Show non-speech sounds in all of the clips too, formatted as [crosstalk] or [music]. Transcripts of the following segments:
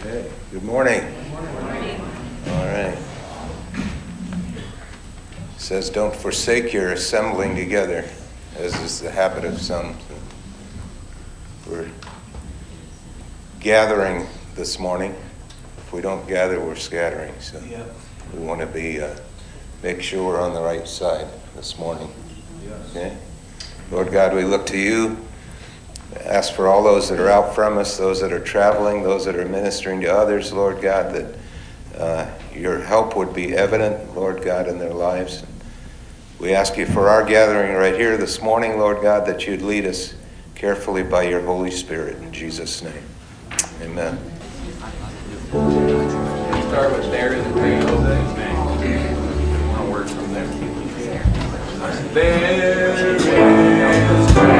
Okay, good morning. All right. It Says, "Don't forsake your assembling together, as is the habit of some." We're gathering this morning. If we don't gather, we're scattering, so we want to be, uh, make sure we're on the right side this morning. Yes. Okay? Lord God, we look to you. Ask for all those that are out from us, those that are traveling, those that are ministering to others, Lord God, that uh, your help would be evident, Lord God, in their lives. We ask you for our gathering right here this morning, Lord God, that you'd lead us carefully by your Holy Spirit. In Jesus' name, amen. Start with there and then go to One word from there. There is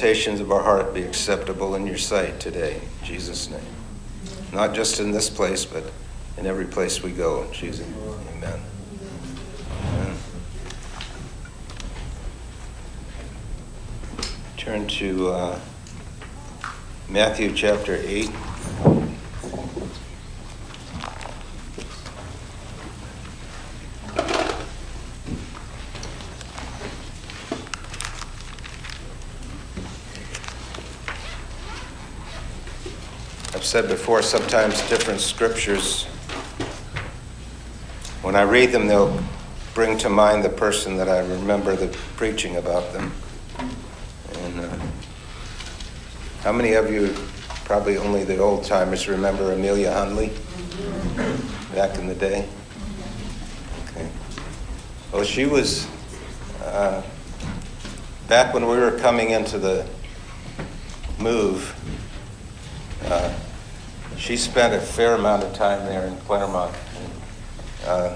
meditations of our heart be acceptable in your sight today. In Jesus' name. Not just in this place, but in every place we go. In Jesus' name. Amen. Amen. Turn to uh, Matthew chapter 8. Said before, sometimes different scriptures, when I read them, they'll bring to mind the person that I remember the preaching about them. And uh, how many of you, probably only the old timers, remember Amelia Hunley back in the day? Okay. Well, she was, uh, back when we were coming into the move, uh, she spent a fair amount of time there in Claremont. Uh,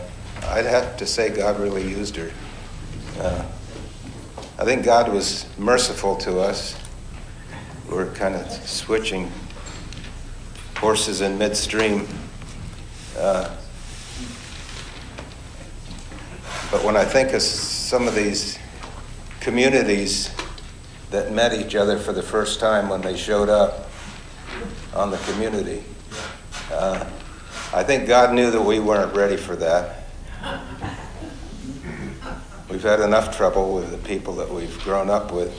I'd have to say God really used her. Uh, I think God was merciful to us. We're kind of switching horses in midstream. Uh, but when I think of some of these communities that met each other for the first time when they showed up on the community, uh, I think God knew that we weren't ready for that. We've had enough trouble with the people that we've grown up with.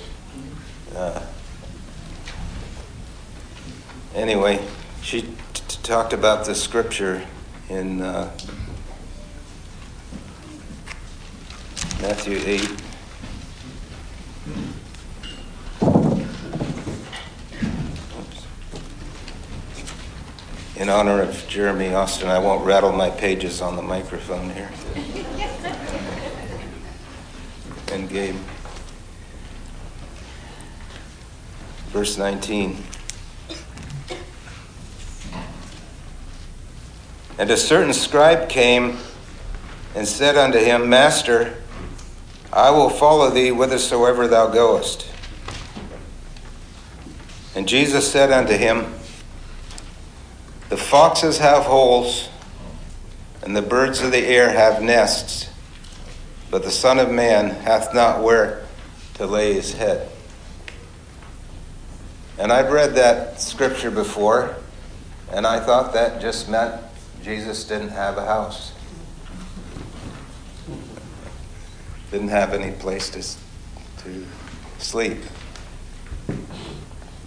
Uh, anyway, she t- t- talked about the scripture in uh, Matthew 8. In honor of Jeremy Austin, I won't rattle my pages on the microphone here. And Gabe. Verse 19. And a certain scribe came and said unto him, Master, I will follow thee whithersoever thou goest. And Jesus said unto him, The foxes have holes, and the birds of the air have nests, but the Son of Man hath not where to lay his head. And I've read that scripture before, and I thought that just meant Jesus didn't have a house. Didn't have any place to, to sleep.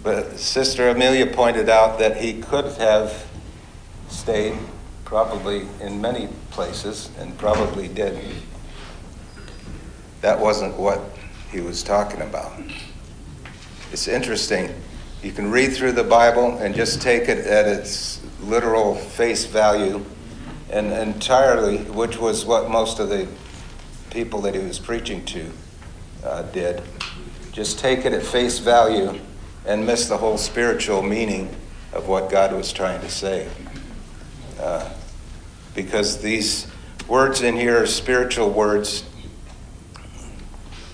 But Sister Amelia pointed out that he could have stayed probably in many places and probably did. That wasn't what he was talking about. It's interesting. You can read through the Bible and just take it at its literal face value, and entirely, which was what most of the people that he was preaching to uh, did. Just take it at face value and miss the whole spiritual meaning of what God was trying to say. Uh, because these words in here are spiritual words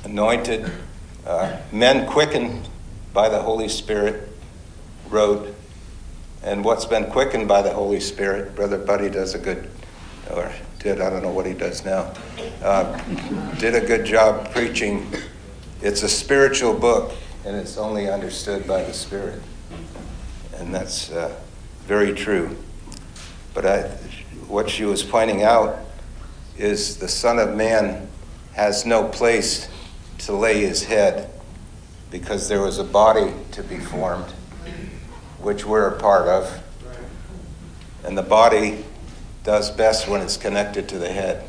anointed, uh, men quickened by the Holy Spirit wrote. And what's been quickened by the Holy Spirit, Brother Buddy does a good, or did, I don't know what he does now, uh, did a good job preaching. It's a spiritual book, and it's only understood by the Spirit. And that's uh, very true. But I, what she was pointing out is the Son of Man has no place to lay his head because there was a body to be formed, which we're a part of. And the body does best when it's connected to the head.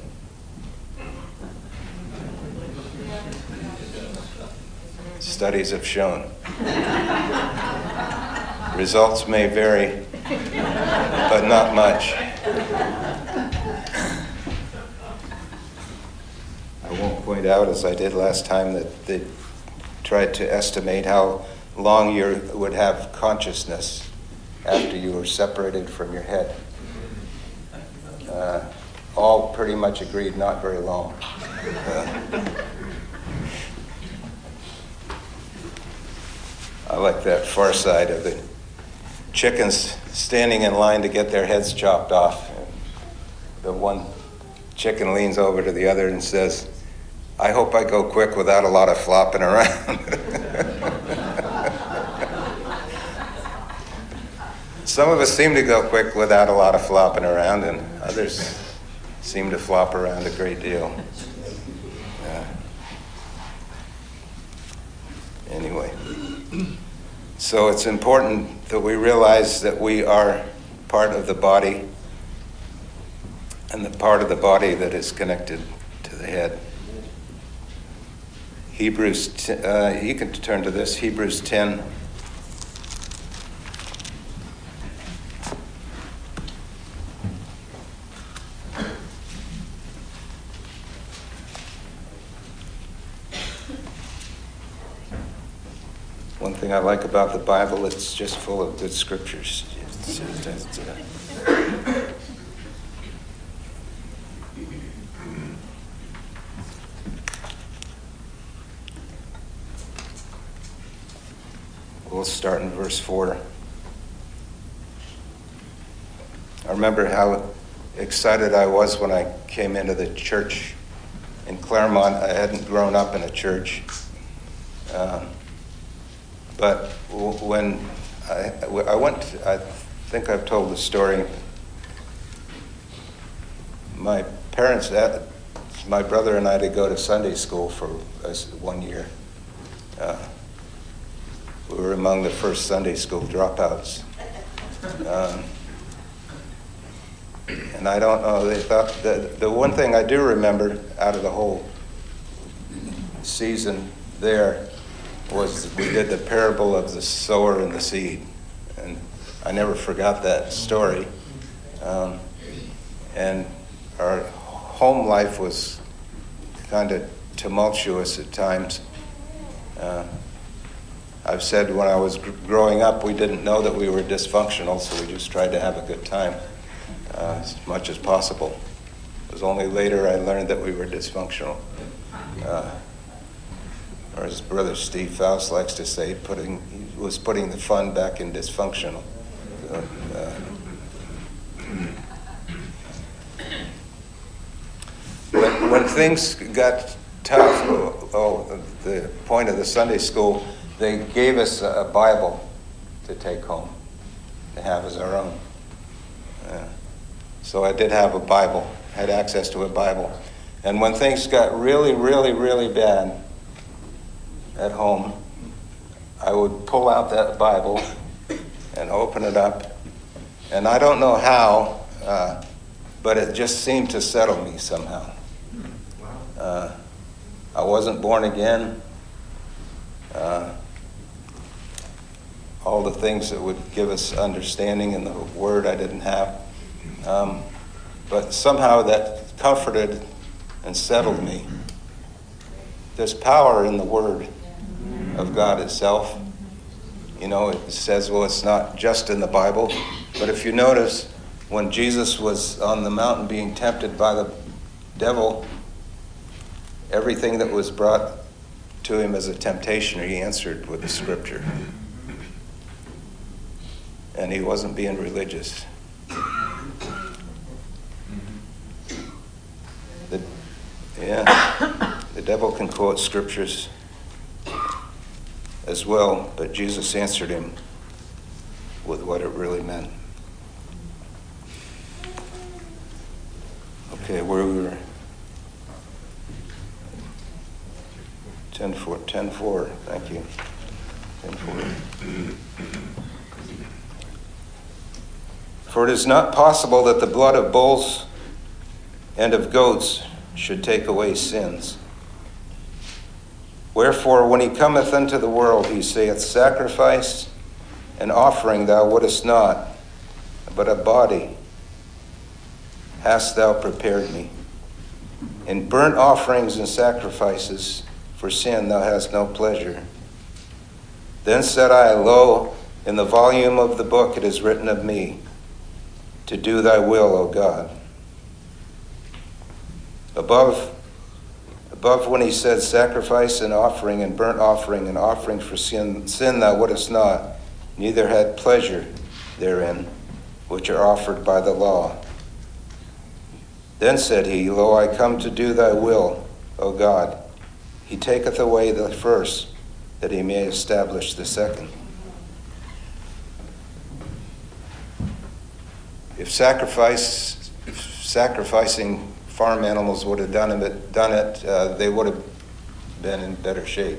Studies have shown. [laughs] Results may vary, but not much. I won't point out, as I did last time, that they tried to estimate how long you would have consciousness after you were separated from your head. Uh, all pretty much agreed not very long. Uh, I like that far side of the chickens standing in line to get their heads chopped off. And The one chicken leans over to the other and says, I hope I go quick without a lot of flopping around. [laughs] Some of us seem to go quick without a lot of flopping around, and others seem to flop around a great deal. Anyway, so it's important that we realize that we are part of the body and the part of the body that is connected to the head. Hebrews, t- uh, you can turn to this, Hebrews 10. One thing I like about the Bible, it's just full of good scriptures. It's, it's, uh, We'll start in verse 4. I remember how excited I was when I came into the church in Claremont. I hadn't grown up in a church. Um, but when I, I went, I think I've told the story. My parents, my brother and I, to go to Sunday school for one year. Uh, we were among the first Sunday school dropouts. Um, and I don't know, they thought the, the one thing I do remember out of the whole season there was we did the parable of the sower and the seed. And I never forgot that story. Um, and our home life was kind of tumultuous at times. Uh, I've said when I was growing up, we didn't know that we were dysfunctional, so we just tried to have a good time uh, as much as possible. It was only later I learned that we were dysfunctional. Uh, or as Brother Steve Faust likes to say, putting, he was putting the fun back in dysfunctional. So, uh, things got tough, oh, the point of the Sunday school, they gave us a Bible to take home, to have as our own. Uh, so I did have a Bible, had access to a Bible. And when things got really, really, really bad at home, I would pull out that Bible and open it up. And I don't know how, uh, but it just seemed to settle me somehow. Uh, I wasn't born again. Uh, all the things that would give us understanding in the Word I didn't have. Um, but somehow that comforted and settled me. There's power in the Word of God itself. You know, it says, well, it's not just in the Bible, but if you notice, when Jesus was on the mountain being tempted by the devil, everything that was brought to him as a temptation, he answered with the scripture. And he wasn't being religious. The, yeah, the devil can quote scriptures as well, but Jesus answered him with what it really meant. Okay, where we were. 10 4, 10 4, thank you. 10 4. For it is not possible that the blood of bulls and of goats should take away sins. Wherefore, when he cometh into the world, he saith, Sacrifice and offering thou wouldest not, but a body hast thou prepared me. In burnt offerings and sacrifices for sin thou hast no pleasure. Then said I, Lo, in the volume of the book it is written of me, to do thy will, O God. Above above when he said, Sacrifice and offering and burnt offering and offering for sin, sin thou wouldest not, neither had pleasure therein, which are offered by the law. Then said he, Lo, I come to do thy will, O God. He taketh away the first, that he may establish the second. If sacrifice, if sacrificing farm animals would have done it, done it uh, they would have been in better shape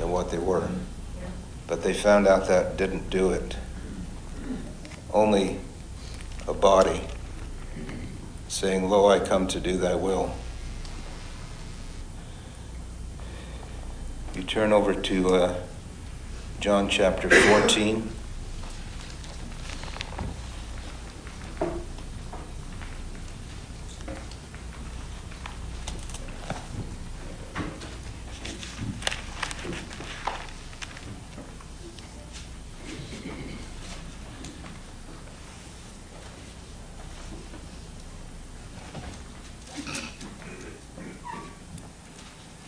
than what they were. But they found out that didn't do it. Only a body saying, Lo, I come to do thy will. You turn over to uh, John chapter 14.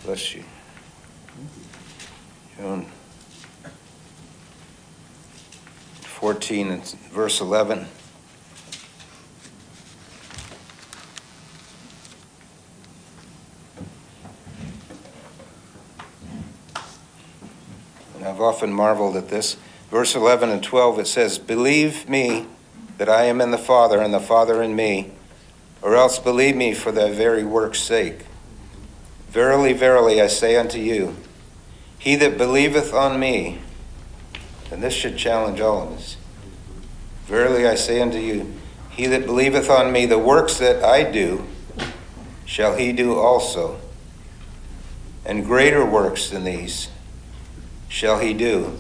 Bless you. John 14 and verse 11. And I've often marveled at this. Verse 11 and 12, it says, Believe me that I am in the Father, and the Father in me, or else believe me for thy very work's sake. Verily, verily, I say unto you, he that believeth on me, and this should challenge all of us. Verily, I say unto you, he that believeth on me, the works that I do, shall he do also. And greater works than these shall he do,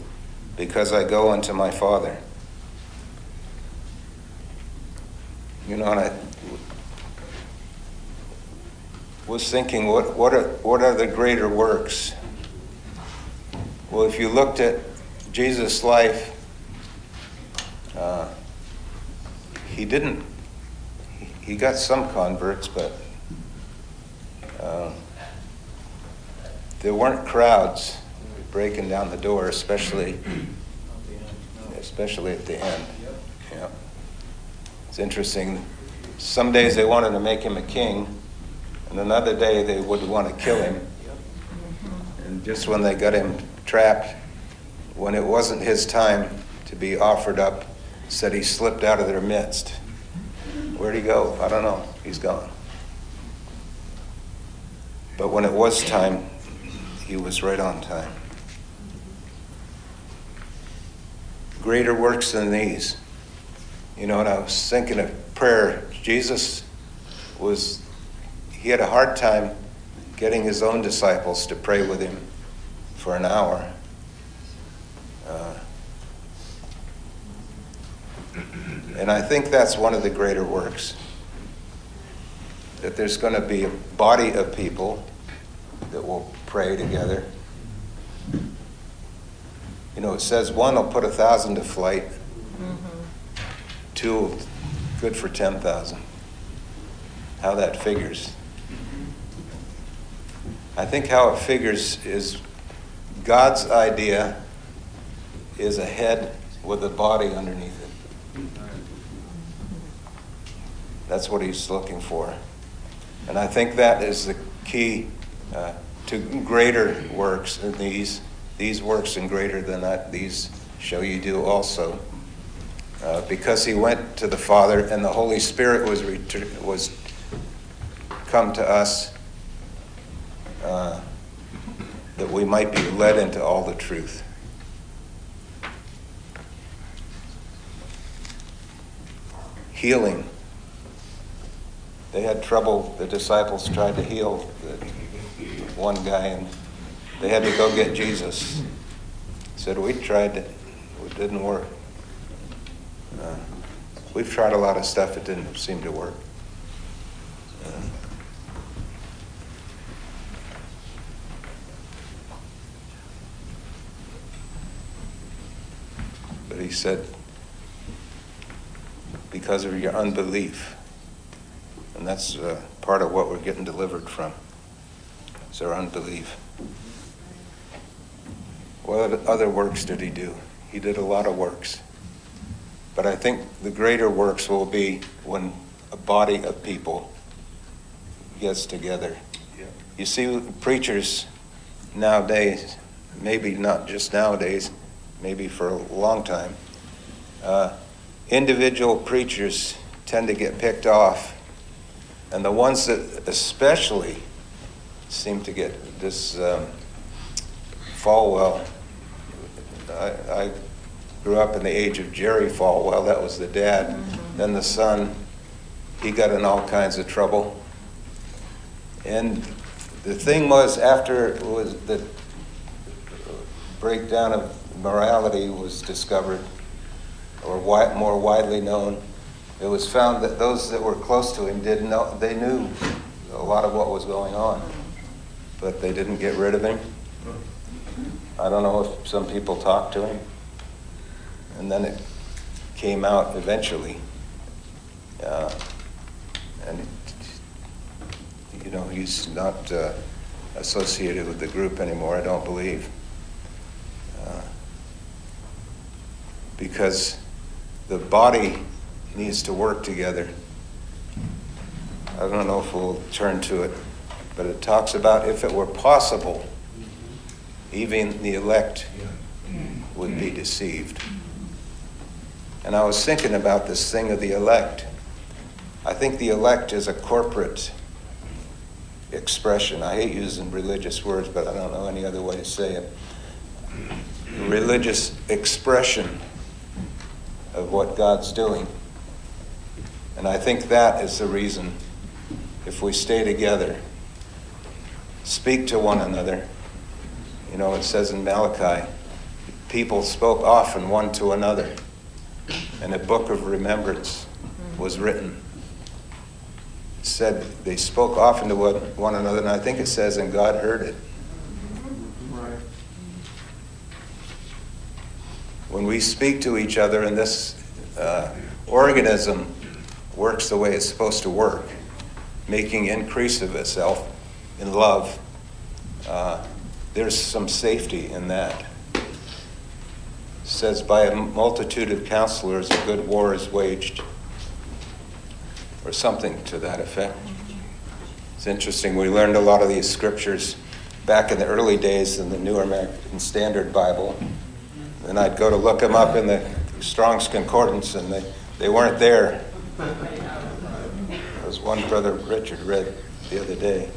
because I go unto my Father. You know, and I was thinking, what, what, are, what are the greater works? Well, if you looked at Jesus' life, uh, he didn't, he got some converts, but uh, there weren't crowds breaking down the door, especially, especially at the end. Yeah. It's interesting. Some days they wanted to make him a king And another day they would want to kill him. And just when they got him trapped, when it wasn't his time to be offered up, said he slipped out of their midst. Where'd he go? I don't know. He's gone. But when it was time, he was right on time. Greater works than these. You know, and I was thinking of prayer. Jesus was, he had a hard time getting his own disciples to pray with him for an hour. Uh, and I think that's one of the greater works. That there's going to be a body of people that will pray together. You know, it says one will put a thousand to flight, two good for 10,000. How that figures. I think how it figures is God's idea is a head with a body underneath it. That's what he's looking for. And I think that is the key uh, to greater works than these. These works and greater than that, these shall you do also. Uh, because he went to the Father and the Holy Spirit was, was come to us uh, that we might be led into all the truth. Healing. They had trouble, the disciples tried to heal one guy, and they had to go get Jesus. Said, We tried it, it didn't work. Uh, we've tried a lot of stuff, it didn't seem to work. Uh, but he said, because of your unbelief. That's uh, part of what we're getting delivered from. It's our unbelief. What other works did he do? He did a lot of works. But I think the greater works will be when a body of people gets together. Yeah. You see, preachers nowadays, maybe not just nowadays, maybe for a long time, uh, individual preachers tend to get picked off. And the ones that especially seem to get this um, Falwell, I, I grew up in the age of Jerry Falwell, that was the dad. Then the son, he got in all kinds of trouble. And the thing was, after it was the breakdown of morality was discovered, or wi- more widely known, it was found that those that were close to him did know they knew a lot of what was going on, but they didn't get rid of him. I don't know if some people talked to him, and then it came out eventually, uh, and you know he's not uh, associated with the group anymore. I don't believe. Uh, because the body needs to work together. I don't know if we'll turn to it, but it talks about if it were possible, even the elect would be deceived. And I was thinking about this thing of the elect. I think the elect is a corporate expression. I hate using religious words, but I don't know any other way to say it. Religious expression of what God's doing. And I think that is the reason, if we stay together, speak to one another. You know, it says in Malachi, people spoke often one to another, and a book of remembrance was written. It said they spoke often to one, another, and I think it says, and God heard it. When we speak to each other in this uh, organism works the way it's supposed to work, making increase of itself in love, uh, there's some safety in that. It says, by a multitude of counselors, a good war is waged, or something to that effect. It's interesting. We learned a lot of these scriptures back in the early days in the New American Standard Bible. And I'd go to look them up in the Strong's Concordance, and they, they weren't there. As one brother Richard read the other day.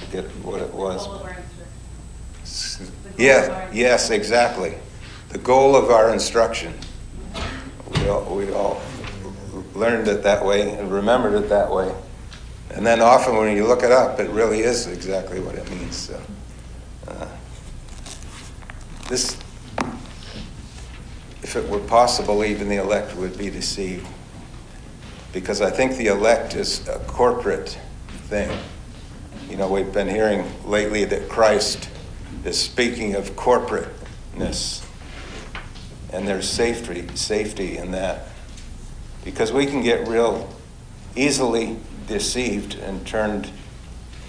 Forget what it was. Yeah, yes, exactly. The goal of our instruction. We all, we all learned it that way and remembered it that way. And then often when you look it up, it really is exactly what it means. So, uh, this, if it were possible, even the elect would be deceived. Because I think the elect is a corporate thing. You know, we've been hearing lately that Christ is speaking of corporateness. And there's safety, safety in that. Because we can get real easily deceived and turned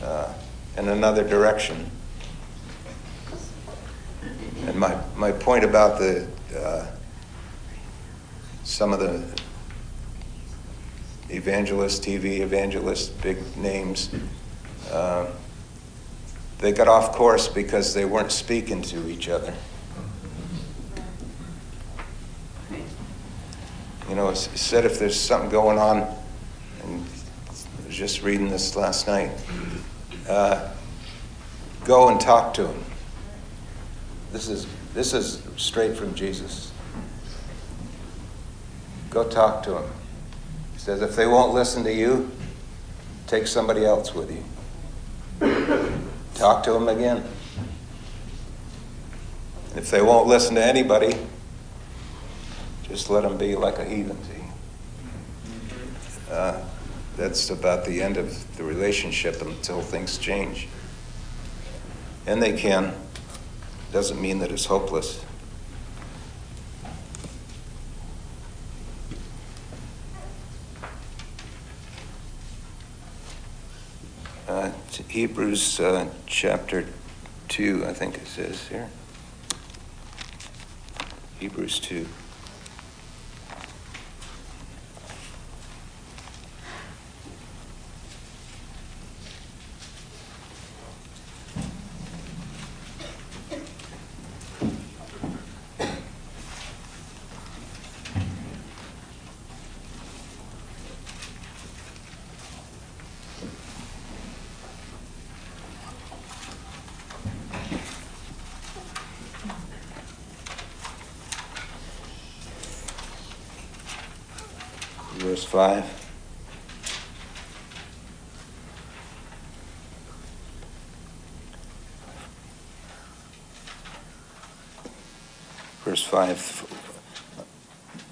uh, in another direction. And my, my point about the uh, some of the evangelists, TV evangelists, big names, uh, they got off course because they weren't speaking to each other. You know, said if there's something going on, and I was just reading this last night, uh, go and talk to him. This is, this is straight from Jesus. Go talk to him. Says, if they won't listen to you, take somebody else with you. Talk to them again. If they won't listen to anybody, just let them be like a heathen. Uh, that's about the end of the relationship until things change, and they can. Doesn't mean that it's hopeless. Uh, Hebrews uh, chapter 2, I think it says here. Hebrews 2. verse 5. Verse 5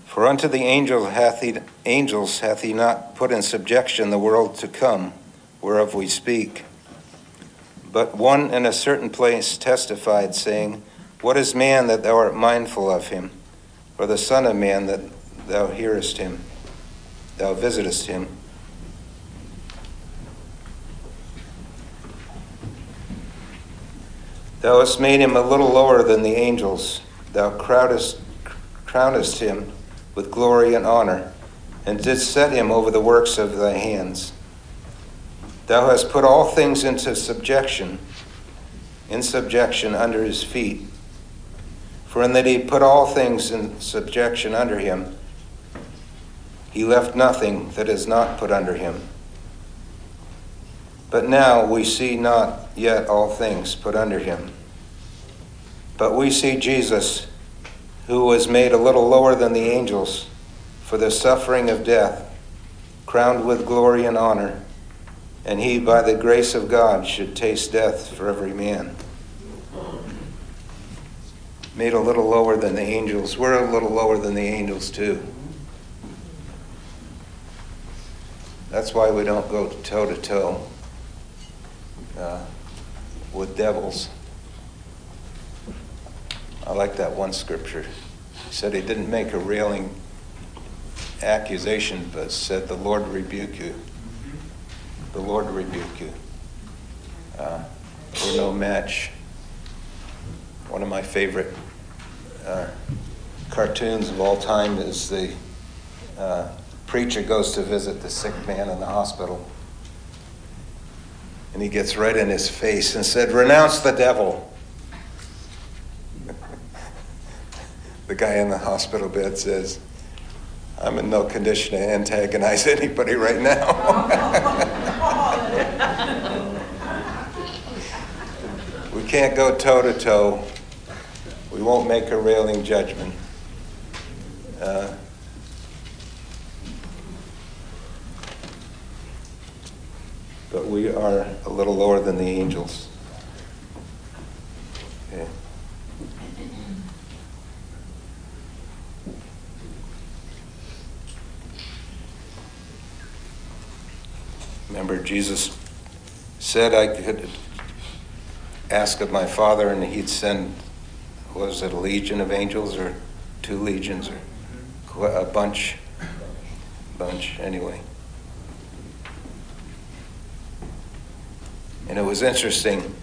For unto the angel hath he, angels hath he not put in subjection the world to come, whereof we speak. But one in a certain place testified, saying, What is man that thou art mindful of him, or the Son of Man that thou hearest him? Uh, thou visitest him. Thou hast made him a little lower than the angels. Thou crownest, crownest him with glory and honor, and didst set him over the works of thy hands. Thou hast put all things into subjection, in subjection under his feet. For in that he put all things in subjection under him, he left nothing that is not put under him. But now we see not yet all things put under him. But we see Jesus, who was made a little lower than the angels for the suffering of death, crowned with glory and honor, and he, by the grace of God, should taste death for every man. Made a little lower than the angels. We're a little lower than the angels, too. That's why we don't go toe to toe with devils. I like that one scripture. He said he didn't make a railing accusation, but said, The Lord rebuke you. The Lord rebuke you. Uh, we're no match. One of my favorite uh, cartoons of all time is the uh, preacher goes to visit the sick man in the hospital. And he gets right in his face and said, Renounce the devil. the guy in the hospital bed says, I'm in no condition to antagonize anybody right now. [laughs] we can't go toe to toe. We won't make a railing judgment. Uh, but we are a little lower than the angels. Remember, Jesus said I could ask of my Father and he'd send, was it a legion of angels or two legions or a bunch? Bunch, anyway. And it was interesting,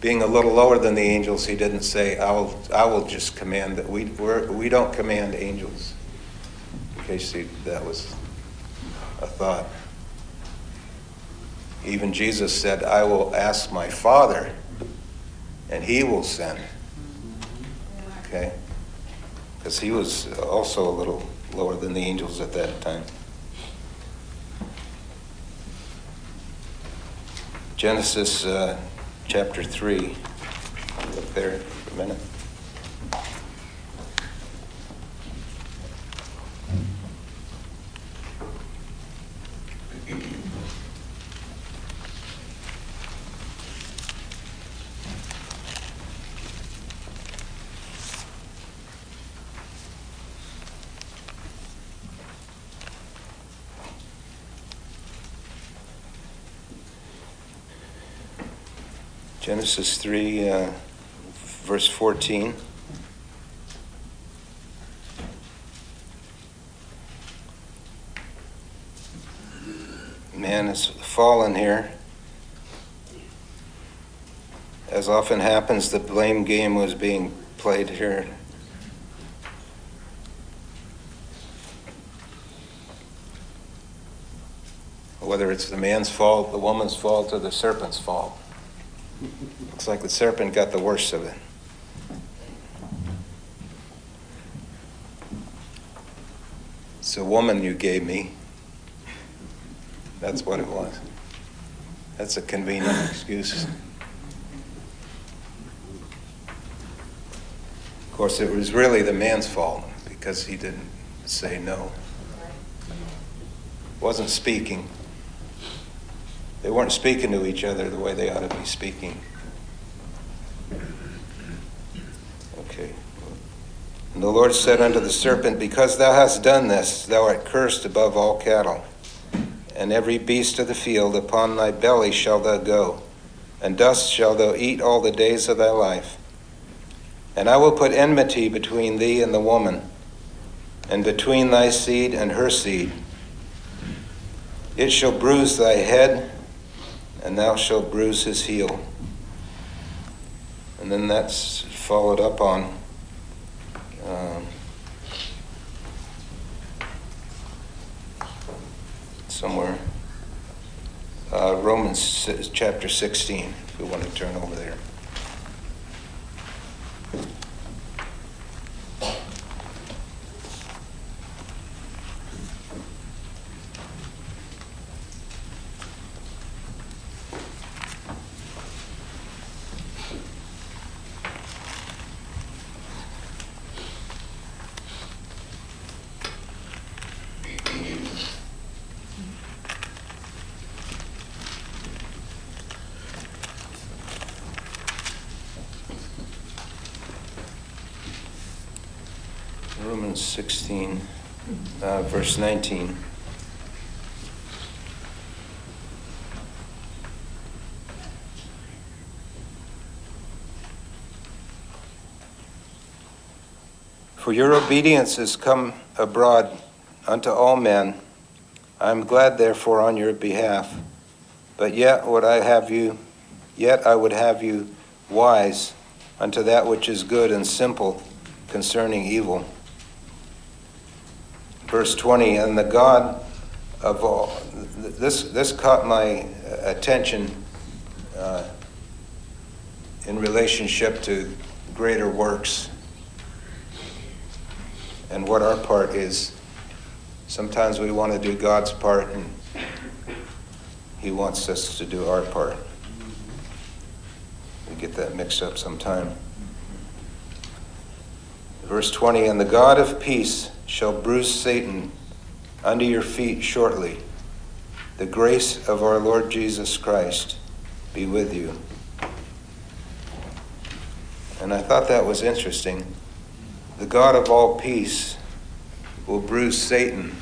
being a little lower than the angels, he didn't say, I will, I will just command that. We, we're, we don't command angels. In case that was a thought. Even Jesus said, I will ask my Father, and he will send. Okay? Because he was also a little lower than the angels at that time. Genesis uh, chapter 3. Look there for a minute. Genesis 3, uh, verse 14. Man has fallen here. As often happens, the blame game was being played here. Whether it's the man's fault, the woman's fault, or the serpent's fault. Looks like the serpent got the worst of it. It's a woman you gave me. That's what it was. That's a convenient excuse. Of course, it was really the man's fault because he didn't say no. Wasn't speaking. They weren't speaking to each other the way they ought to be speaking. Okay. And the Lord said unto the serpent, Because thou hast done this, thou art cursed above all cattle, and every beast of the field, upon thy belly shalt thou go, and dust shalt thou eat all the days of thy life. And I will put enmity between thee and the woman, and between thy seed and her seed. It shall bruise thy head and thou shalt bruise his heel. And then that's followed up on somewhere. Uh, Romans chapter 16, if we want to turn over there. Romans 16, uh, verse 19. For your obedience is come abroad unto all men. I am glad therefore on your behalf. But yet would I have you, yet I would have you wise unto that which is good and simple concerning evil verse 20, and the God of all, this, this caught my attention uh, in relationship to greater works and what our part is. Sometimes we want to do God's part, and He wants us to do our part. We get that mixed up sometime. Verse 20 And the God of peace shall bruise Satan under your feet shortly. The grace of our Lord Jesus Christ be with you. And I thought that was interesting. The God of all peace will bruise Satan.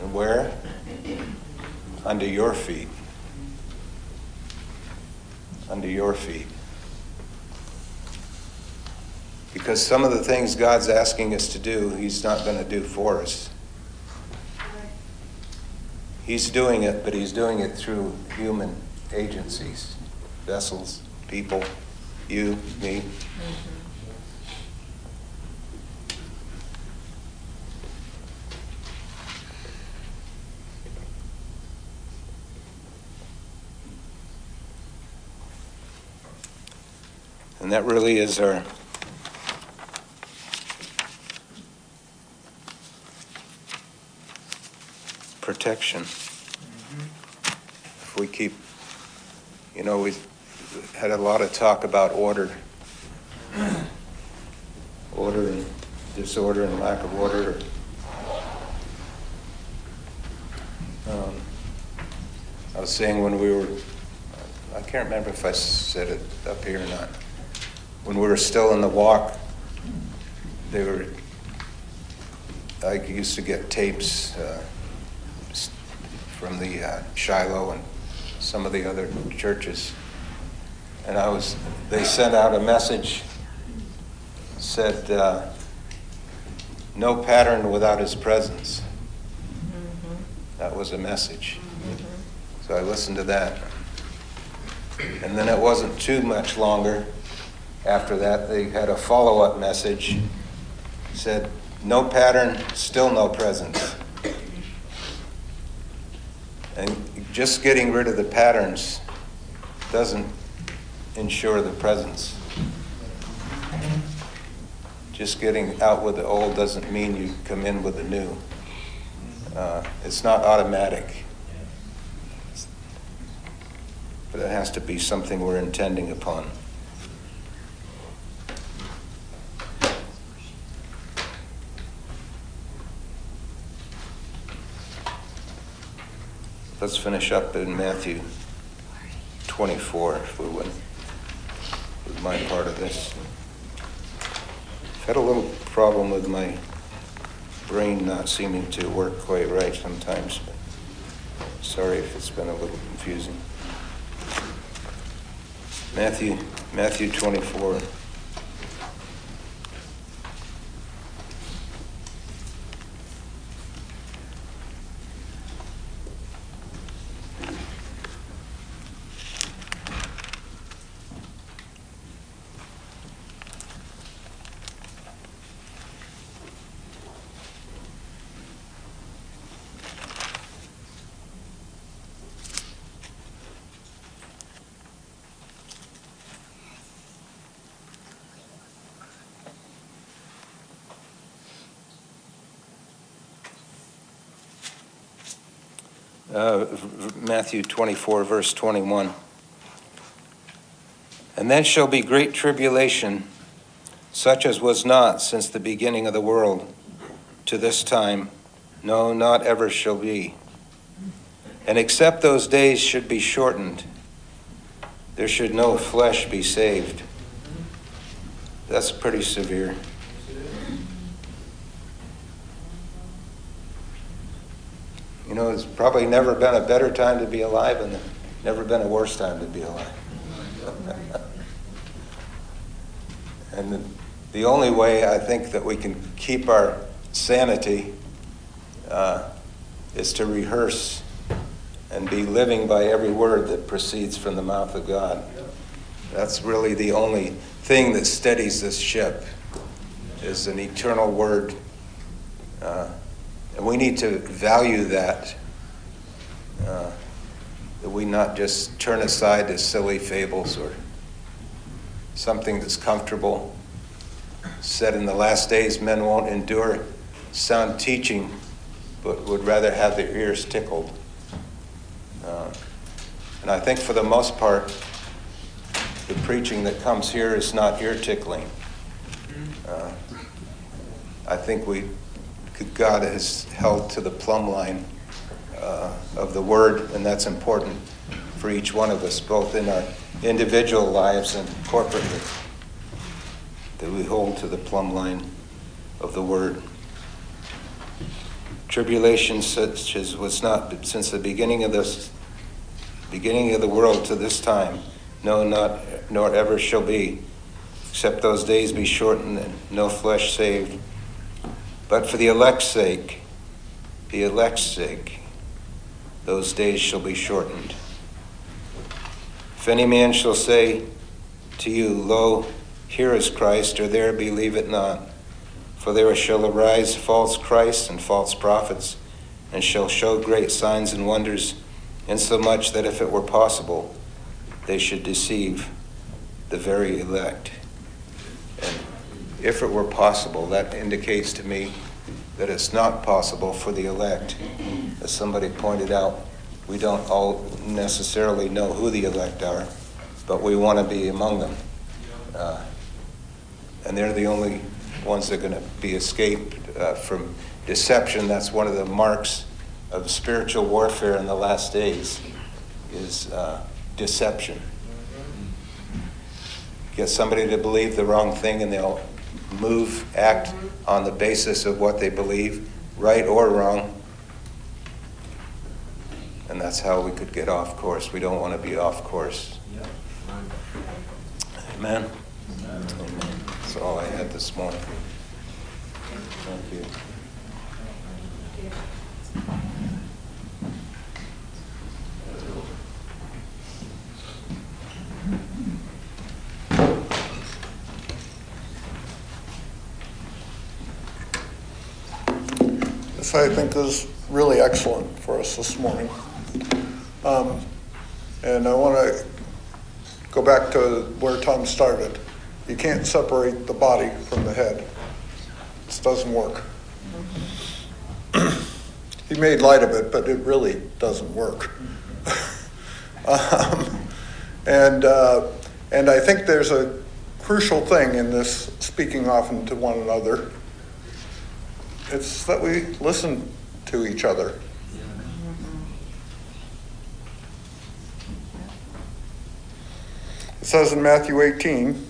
And where? Under your feet. Under your feet. Because some of the things God's asking us to do, He's not going to do for us. He's doing it, but He's doing it through human agencies, vessels, people, you, me. And that really is our protection. If we keep, you know, we had a lot of talk about order. Order and disorder and lack of order. Um, I was saying when we were, I can't remember if I said it up here or not. When we were still in the walk, they were, I used to get tapes uh, from the uh, Shiloh and some of the other churches. And I was, they sent out a message, said, uh, no pattern without his presence. That was a message. So I listened to that. And then it wasn't too much longer after that, they had a follow up message. Said, no pattern, still no presence. And just getting rid of the patterns doesn't ensure the presence. Just getting out with the old doesn't mean you come in with the new. Uh, it's not automatic. But it has to be something we're intending upon. Let's finish up in Matthew 24, if we would, with my part of this. I've had a little problem with my brain not seeming to work quite right sometimes, but sorry if it's been a little confusing. Matthew, Matthew 24. Uh, Matthew 24, verse 21. And then shall be great tribulation, such as was not since the beginning of the world to this time, no, not ever shall be. And except those days should be shortened, there should no flesh be saved. That's pretty severe. You know, it's probably never been a better time to be alive and never been a worse time to be alive. [laughs] and the, the only way I think that we can keep our sanity uh, is to rehearse and be living by every word that proceeds from the mouth of God. That's really the only thing that steadies this ship is an eternal word. Uh, and we need to value that. Uh, that we not just turn aside to silly fables or something that's comfortable. Said in the last days, men won't endure sound teaching, but would rather have their ears tickled. Uh, and I think for the most part, the preaching that comes here is not ear tickling. Uh, I think we, God has held to the plumb line uh, of the Word, and that's important for each one of us, both in our individual lives and corporately, that we hold to the plumb line of the Word. Tribulation such as was not since the beginning of this beginning of the world to this time, no, not nor ever shall be, except those days be shortened and no flesh saved. But for the elect's sake, the elect's sake, those days shall be shortened. If any man shall say to you, Lo, here is Christ, or there believe it not. For there shall arise false Christs and false prophets, and shall show great signs and wonders, insomuch that if it were possible, they should deceive the very elect. If it were possible, that indicates to me that it's not possible for the elect. As somebody pointed out, we don't all necessarily know who the elect are, but we want to be among them. Uh, and they're the only ones that are going to be escaped uh, from deception. That's one of the marks of spiritual warfare in the last days is uh, deception. Get somebody to believe the wrong thing and they'll move, act on the basis of what they believe, right or wrong. And that's how we could get off course. We don't want to be off course. Amen. Amen. That's all I had this morning. Thank you. I think, is really excellent for us this morning. Um, and I want to go back to where Tom started. You can't separate the body from the head. This doesn't work. [clears throat] he made light of it, but it really doesn't work. [laughs] um, and, uh, and I think there's a crucial thing in this speaking often to one another it's that we listen to each other. It says in Matthew 18,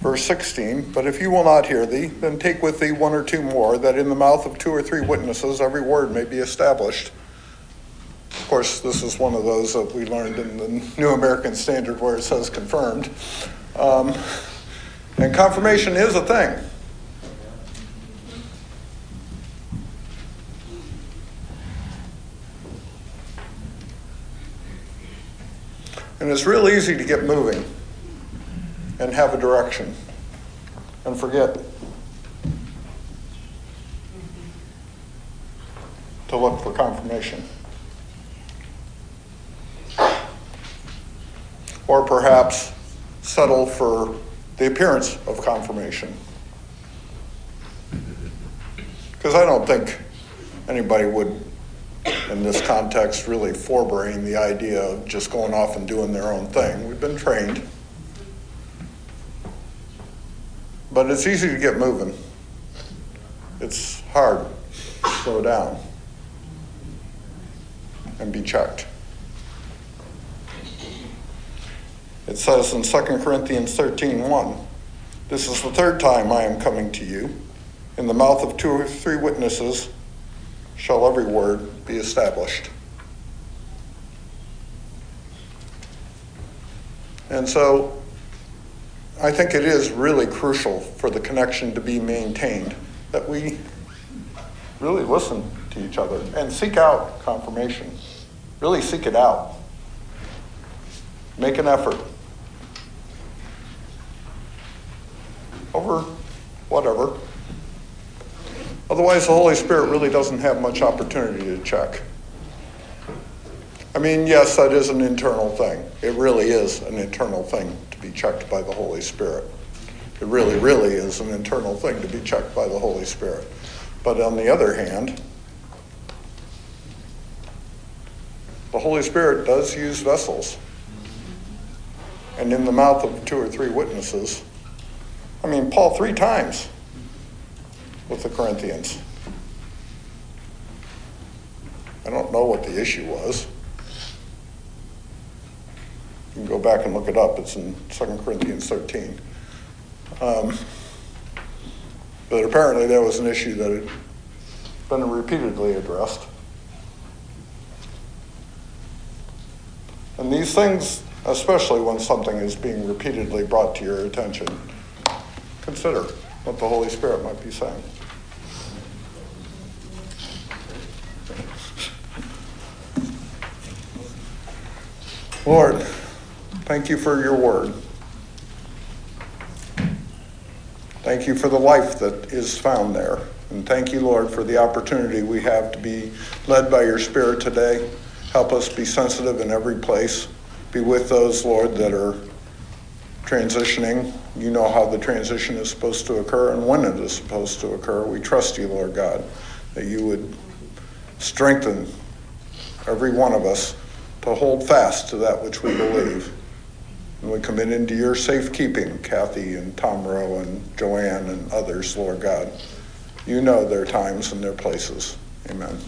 verse 16, But if you will not hear thee, then take with thee one or two more, that in the mouth of two or three witnesses every word may be established. Of course, this is one of those that we learned in the New American Standard where it says confirmed. Um, and confirmation is a thing. And it's real easy to get moving and have a direction and forget to look for confirmation. Or perhaps settle for the appearance of confirmation. Because I don't think anybody would in this context really forebrain the idea of just going off and doing their own thing. We've been trained. But it's easy to get moving. It's hard to slow down and be checked. It says in 2 Corinthians 13 1, This is the third time I am coming to you. In the mouth of two or three witnesses shall every word be established. And so I think it is really crucial for the connection to be maintained that we really listen to each other and seek out confirmation. Really seek it out. Make an effort. Over whatever. Otherwise, the Holy Spirit really doesn't have much opportunity to check. I mean, yes, that is an internal thing. It really is an internal thing to be checked by the Holy Spirit. It really, really is an internal thing to be checked by the Holy Spirit. But on the other hand, the Holy Spirit does use vessels. And in the mouth of two or three witnesses, I mean, Paul three times with the Corinthians. I don't know what the issue was. You can go back and look it up. It's in 2 Corinthians 13. Um, but apparently, there was an issue that had been repeatedly addressed. And these things, especially when something is being repeatedly brought to your attention, consider what the Holy Spirit might be saying. Lord, thank you for your word. Thank you for the life that is found there. And thank you, Lord, for the opportunity we have to be led by your Spirit today. Help us be sensitive in every place. Be with those, Lord, that are transitioning. You know how the transition is supposed to occur and when it is supposed to occur. We trust you, Lord God, that you would strengthen every one of us to hold fast to that which we believe. And we commit into your safekeeping, Kathy and Tom Rowe and Joanne and others, Lord God. You know their times and their places. Amen.